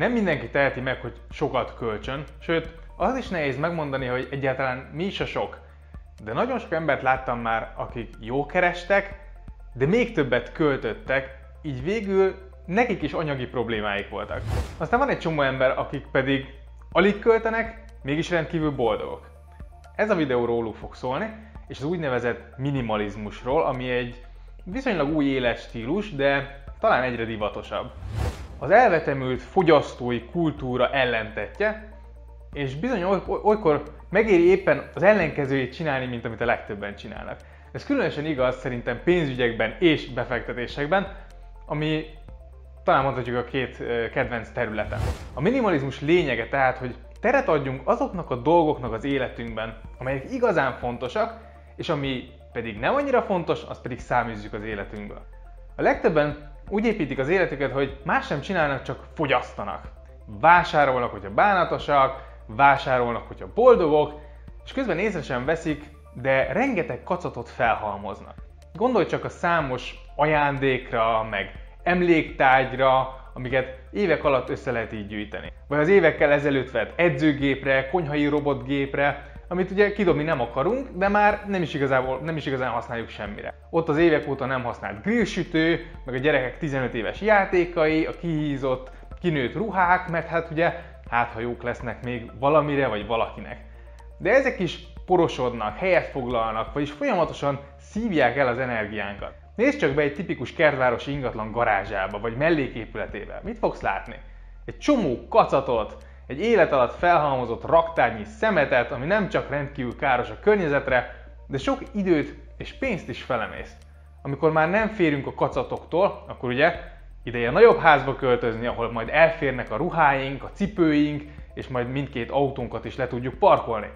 Nem mindenki teheti meg, hogy sokat kölcsön, sőt, az is nehéz megmondani, hogy egyáltalán mi is a sok. De nagyon sok embert láttam már, akik jó kerestek, de még többet költöttek, így végül nekik is anyagi problémáik voltak. Aztán van egy csomó ember, akik pedig alig költenek, mégis rendkívül boldogok. Ez a videó róluk fog szólni, és az úgynevezett minimalizmusról, ami egy viszonylag új életstílus, de talán egyre divatosabb. Az elvetemült fogyasztói kultúra ellentetje, és bizony olykor megéri éppen az ellenkezőjét csinálni, mint amit a legtöbben csinálnak. Ez különösen igaz szerintem pénzügyekben és befektetésekben, ami talán mondhatjuk a két kedvenc területen. A minimalizmus lényege tehát, hogy teret adjunk azoknak a dolgoknak az életünkben, amelyek igazán fontosak, és ami pedig nem annyira fontos, azt pedig száműzzük az életünkből. A legtöbben úgy építik az életüket, hogy más sem csinálnak, csak fogyasztanak. Vásárolnak, hogyha bánatosak, vásárolnak, hogyha boldogok, és közben észre sem veszik, de rengeteg kacatot felhalmoznak. Gondolj csak a számos ajándékra, meg emléktárgyra, amiket évek alatt össze lehet így gyűjteni. Vagy az évekkel ezelőtt vett edzőgépre, konyhai robotgépre, amit ugye kidobni nem akarunk, de már nem is, igazából, nem is igazán használjuk semmire. Ott az évek óta nem használt grillsütő, meg a gyerekek 15 éves játékai, a kihízott, kinőtt ruhák, mert hát ugye, hát ha jók lesznek még valamire vagy valakinek. De ezek is porosodnak, helyet foglalnak, vagyis folyamatosan szívják el az energiánkat. Nézd csak be egy tipikus kertvárosi ingatlan garázsába, vagy melléképületébe. Mit fogsz látni? Egy csomó kacatot, egy élet alatt felhalmozott raktárnyi szemetet, ami nem csak rendkívül káros a környezetre, de sok időt és pénzt is felemész. Amikor már nem férünk a kacatoktól, akkor ugye ideje nagyobb házba költözni, ahol majd elférnek a ruháink, a cipőink, és majd mindkét autónkat is le tudjuk parkolni.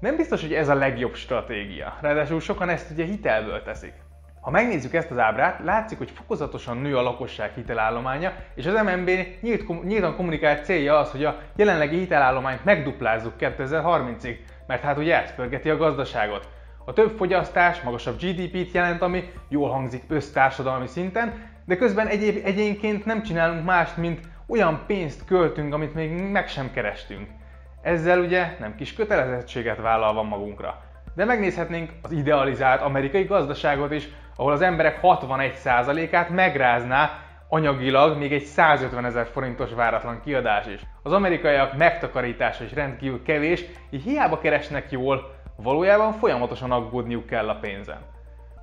Nem biztos, hogy ez a legjobb stratégia. Ráadásul sokan ezt ugye hitelből teszik. Ha megnézzük ezt az ábrát, látszik, hogy fokozatosan nő a lakosság hitelállománya, és az MNB nyílt, nyíltan kommunikált célja az, hogy a jelenlegi hitelállományt megduplázzuk 2030-ig, mert hát ugye ez pörgeti a gazdaságot. A több fogyasztás magasabb GDP-t jelent, ami jól hangzik össztársadalmi szinten, de közben egyéb egyénként nem csinálunk mást, mint olyan pénzt költünk, amit még meg sem kerestünk. Ezzel ugye nem kis kötelezettséget vállalva magunkra. De megnézhetnénk az idealizált amerikai gazdaságot is, ahol az emberek 61%-át megrázná anyagilag még egy 150 ezer forintos váratlan kiadás is. Az amerikaiak megtakarítása is rendkívül kevés, így hiába keresnek jól, valójában folyamatosan aggódniuk kell a pénzen.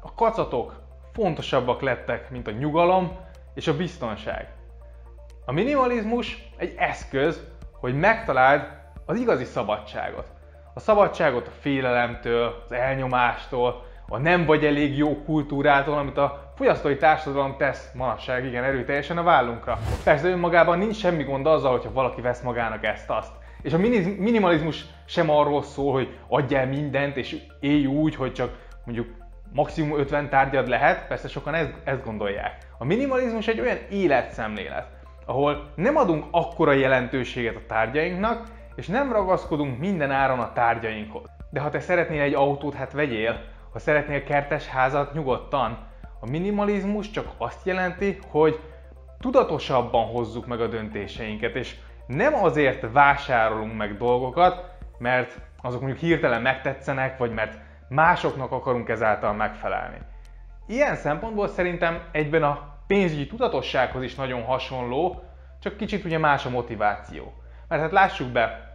A kacatok fontosabbak lettek, mint a nyugalom és a biztonság. A minimalizmus egy eszköz, hogy megtaláld az igazi szabadságot. A szabadságot a félelemtől, az elnyomástól, a nem vagy elég jó kultúrától, amit a fogyasztói társadalom tesz manapság igen erőteljesen a vállunkra. Persze önmagában nincs semmi gond azzal, hogyha valaki vesz magának ezt-azt. És a minimalizmus sem arról szól, hogy adjál mindent, és élj úgy, hogy csak mondjuk maximum 50 tárgyad lehet, persze sokan ezt, ezt gondolják. A minimalizmus egy olyan életszemlélet, ahol nem adunk akkora jelentőséget a tárgyainknak, és nem ragaszkodunk minden áron a tárgyainkhoz. De ha te szeretnél egy autót, hát vegyél. Ha szeretnél kertes házat, nyugodtan. A minimalizmus csak azt jelenti, hogy tudatosabban hozzuk meg a döntéseinket, és nem azért vásárolunk meg dolgokat, mert azok mondjuk hirtelen megtetszenek, vagy mert másoknak akarunk ezáltal megfelelni. Ilyen szempontból szerintem egyben a pénzügyi tudatossághoz is nagyon hasonló, csak kicsit ugye más a motiváció. Mert hát lássuk be,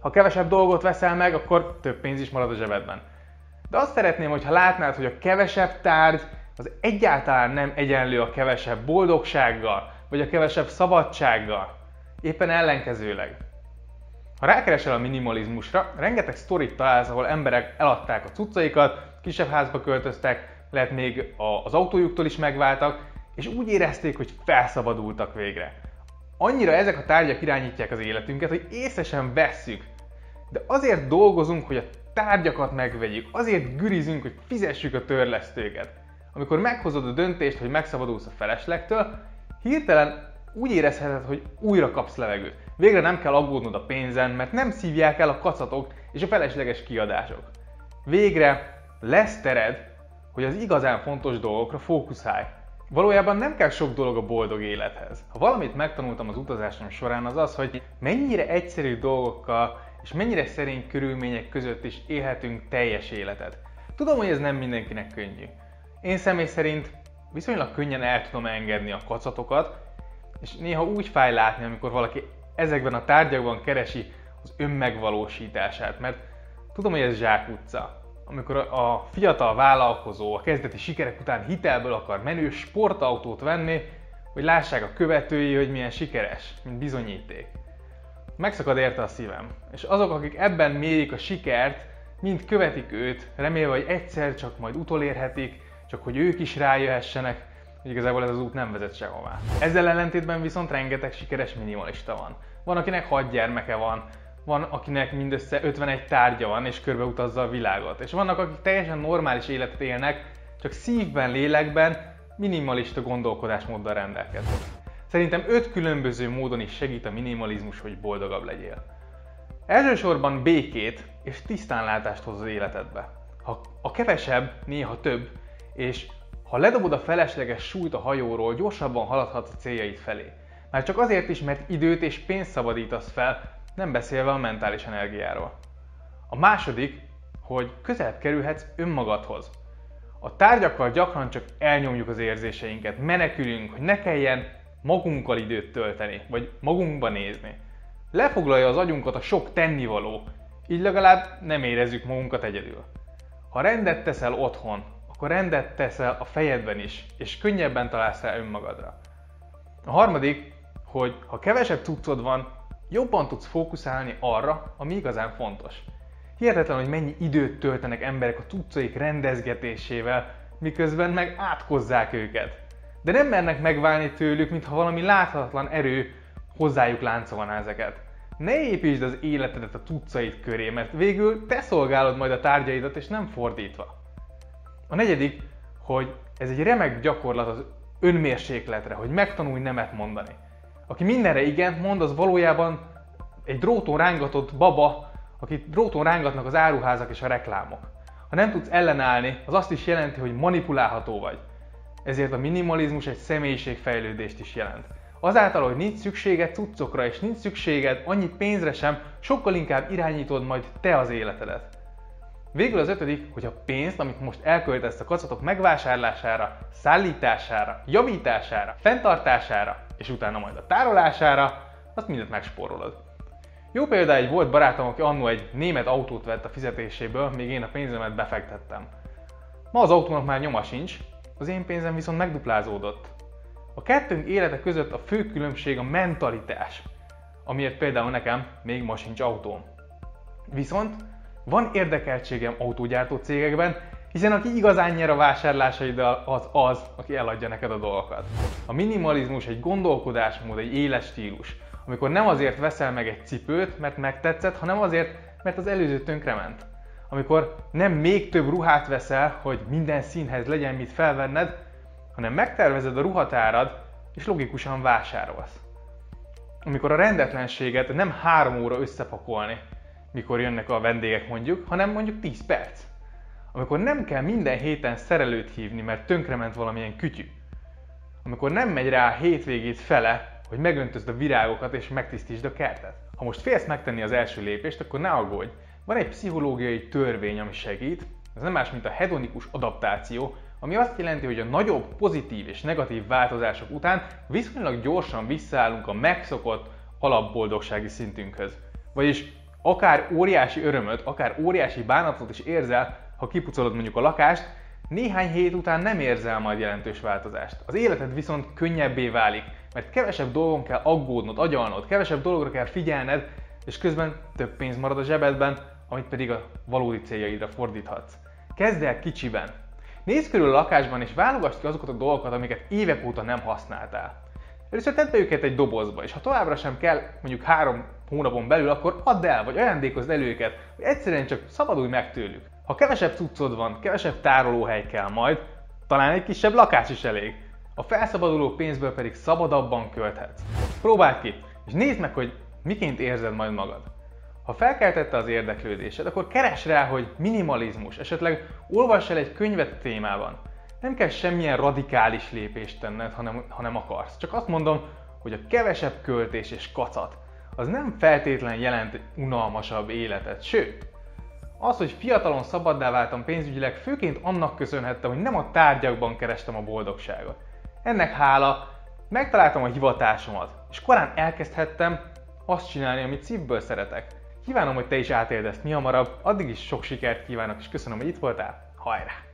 ha kevesebb dolgot veszel meg, akkor több pénz is marad a zsebedben. De azt szeretném, hogyha látnád, hogy a kevesebb tárgy az egyáltalán nem egyenlő a kevesebb boldogsággal, vagy a kevesebb szabadsággal. Éppen ellenkezőleg. Ha rákeresel a minimalizmusra, rengeteg sztorit találsz, ahol emberek eladták a cuccaikat, kisebb házba költöztek, lehet még az autójuktól is megváltak, és úgy érezték, hogy felszabadultak végre. Annyira ezek a tárgyak irányítják az életünket, hogy észre sem vesszük. De azért dolgozunk, hogy a tárgyakat megvegyük, azért gürizünk, hogy fizessük a törlesztőket. Amikor meghozod a döntést, hogy megszabadulsz a feleslegtől, hirtelen úgy érezheted, hogy újra kapsz levegőt. Végre nem kell aggódnod a pénzen, mert nem szívják el a kacatok és a felesleges kiadások. Végre lesz tered, hogy az igazán fontos dolgokra fókuszálj. Valójában nem kell sok dolog a boldog élethez. Ha valamit megtanultam az utazásom során, az az, hogy mennyire egyszerű dolgokkal és mennyire szerény körülmények között is élhetünk teljes életet. Tudom, hogy ez nem mindenkinek könnyű. Én személy szerint viszonylag könnyen el tudom engedni a kacatokat, és néha úgy fáj látni, amikor valaki ezekben a tárgyakban keresi az önmegvalósítását, mert tudom, hogy ez zsákutca. Amikor a fiatal vállalkozó a kezdeti sikerek után hitelből akar menő sportautót venni, hogy lássák a követői, hogy milyen sikeres, mint bizonyíték. Megszakad érte a szívem. És azok, akik ebben mérik a sikert, mind követik őt, remélve, hogy egyszer csak majd utolérhetik, csak hogy ők is rájöhessenek, hogy igazából ez az út nem vezet sehová. Ezzel ellentétben viszont rengeteg sikeres minimalista van. Van, akinek hat gyermeke van, van, akinek mindössze 51 tárgya van, és körbeutazza a világot. És vannak, akik teljesen normális életet élnek, csak szívben, lélekben minimalista gondolkodásmóddal rendelkeznek. Szerintem öt különböző módon is segít a minimalizmus, hogy boldogabb legyél. Elsősorban békét és tisztánlátást hoz az életedbe. Ha a kevesebb, néha több, és ha ledobod a felesleges súlyt a hajóról, gyorsabban haladhatsz a céljaid felé. Már csak azért is, mert időt és pénzt szabadítasz fel, nem beszélve a mentális energiáról. A második, hogy közelebb kerülhetsz önmagadhoz. A tárgyakkal gyakran csak elnyomjuk az érzéseinket, menekülünk, hogy ne kelljen magunkkal időt tölteni, vagy magunkba nézni. Lefoglalja az agyunkat a sok tennivaló, így legalább nem érezzük magunkat egyedül. Ha rendet teszel otthon, akkor rendet teszel a fejedben is, és könnyebben találsz rá önmagadra. A harmadik, hogy ha kevesebb cuccod van, jobban tudsz fókuszálni arra, ami igazán fontos. Hihetetlen, hogy mennyi időt töltenek emberek a cuccaik rendezgetésével, miközben meg átkozzák őket. De nem mernek megválni tőlük, mintha valami láthatatlan erő hozzájuk láncolná ezeket. Ne építsd az életedet a tucait köré, mert végül te szolgálod majd a tárgyaidat, és nem fordítva. A negyedik, hogy ez egy remek gyakorlat az önmérsékletre, hogy megtanulj nemet mondani. Aki mindenre igent mond, az valójában egy dróton rángatott baba, akit dróton rángatnak az áruházak és a reklámok. Ha nem tudsz ellenállni, az azt is jelenti, hogy manipulálható vagy. Ezért a minimalizmus egy személyiségfejlődést is jelent. Azáltal, hogy nincs szükséged cuccokra és nincs szükséged annyi pénzre sem, sokkal inkább irányítod majd te az életedet. Végül az ötödik, hogy a pénzt, amit most elköltesz a kacatok megvásárlására, szállítására, javítására, fenntartására, és utána majd a tárolására, azt mindent megspórolod. Jó példa egy volt barátom, aki annó egy német autót vett a fizetéséből, még én a pénzemet befektettem. Ma az autónak már nyoma sincs, az én pénzem viszont megduplázódott. A kettőnk élete között a fő különbség a mentalitás, amiért például nekem még ma sincs autóm. Viszont van érdekeltségem autógyártó cégekben, hiszen aki igazán nyer a vásárlásaiddal, az az, aki eladja neked a dolgokat. A minimalizmus egy gondolkodásmód, egy éles stílus, amikor nem azért veszel meg egy cipőt, mert megtetszett, hanem azért, mert az előző tönkrement. Amikor nem még több ruhát veszel, hogy minden színhez legyen mit felvenned, hanem megtervezed a ruhatárad, és logikusan vásárolsz. Amikor a rendetlenséget nem három óra összepakolni, mikor jönnek a vendégek mondjuk, hanem mondjuk 10 perc. Amikor nem kell minden héten szerelőt hívni, mert tönkrement valamilyen kütyű. Amikor nem megy rá a hétvégét fele, hogy megöntözd a virágokat és megtisztítsd a kertet. Ha most félsz megtenni az első lépést, akkor ne aggódj. Van egy pszichológiai törvény, ami segít. Ez nem más, mint a hedonikus adaptáció, ami azt jelenti, hogy a nagyobb pozitív és negatív változások után viszonylag gyorsan visszaállunk a megszokott alapboldogsági szintünkhöz. Vagyis akár óriási örömöt, akár óriási bánatot is érzel, ha kipucolod mondjuk a lakást, néhány hét után nem érzel majd jelentős változást. Az életed viszont könnyebbé válik, mert kevesebb dolgon kell aggódnod, agyalnod, kevesebb dologra kell figyelned, és közben több pénz marad a zsebedben, amit pedig a valódi céljaidra fordíthatsz. Kezd el kicsiben. Nézz körül a lakásban és válogass ki azokat a dolgokat, amiket évek óta nem használtál. Először tedd be őket egy dobozba, és ha továbbra sem kell mondjuk három hónapon belül, akkor add el, vagy ajándékozd el őket, vagy egyszerűen csak szabadulj meg tőlük. Ha kevesebb cuccod van, kevesebb tárolóhely kell majd, talán egy kisebb lakás is elég. A felszabaduló pénzből pedig szabadabban költhetsz. Próbáld ki, és nézd meg, hogy miként érzed majd magad. Ha felkeltette az érdeklődésed, akkor keres rá, hogy minimalizmus, esetleg olvass el egy könyvet témában. Nem kell semmilyen radikális lépést tenned, hanem, hanem akarsz. Csak azt mondom, hogy a kevesebb költés és kacat az nem feltétlen jelent unalmasabb életet, sőt, az, hogy fiatalon szabaddá váltam pénzügyileg, főként annak köszönhettem, hogy nem a tárgyakban kerestem a boldogságot. Ennek hála megtaláltam a hivatásomat, és korán elkezdhettem azt csinálni, amit szívből szeretek. Kívánom, hogy te is átéld ezt mi hamarabb, addig is sok sikert kívánok, és köszönöm, hogy itt voltál, hajrá!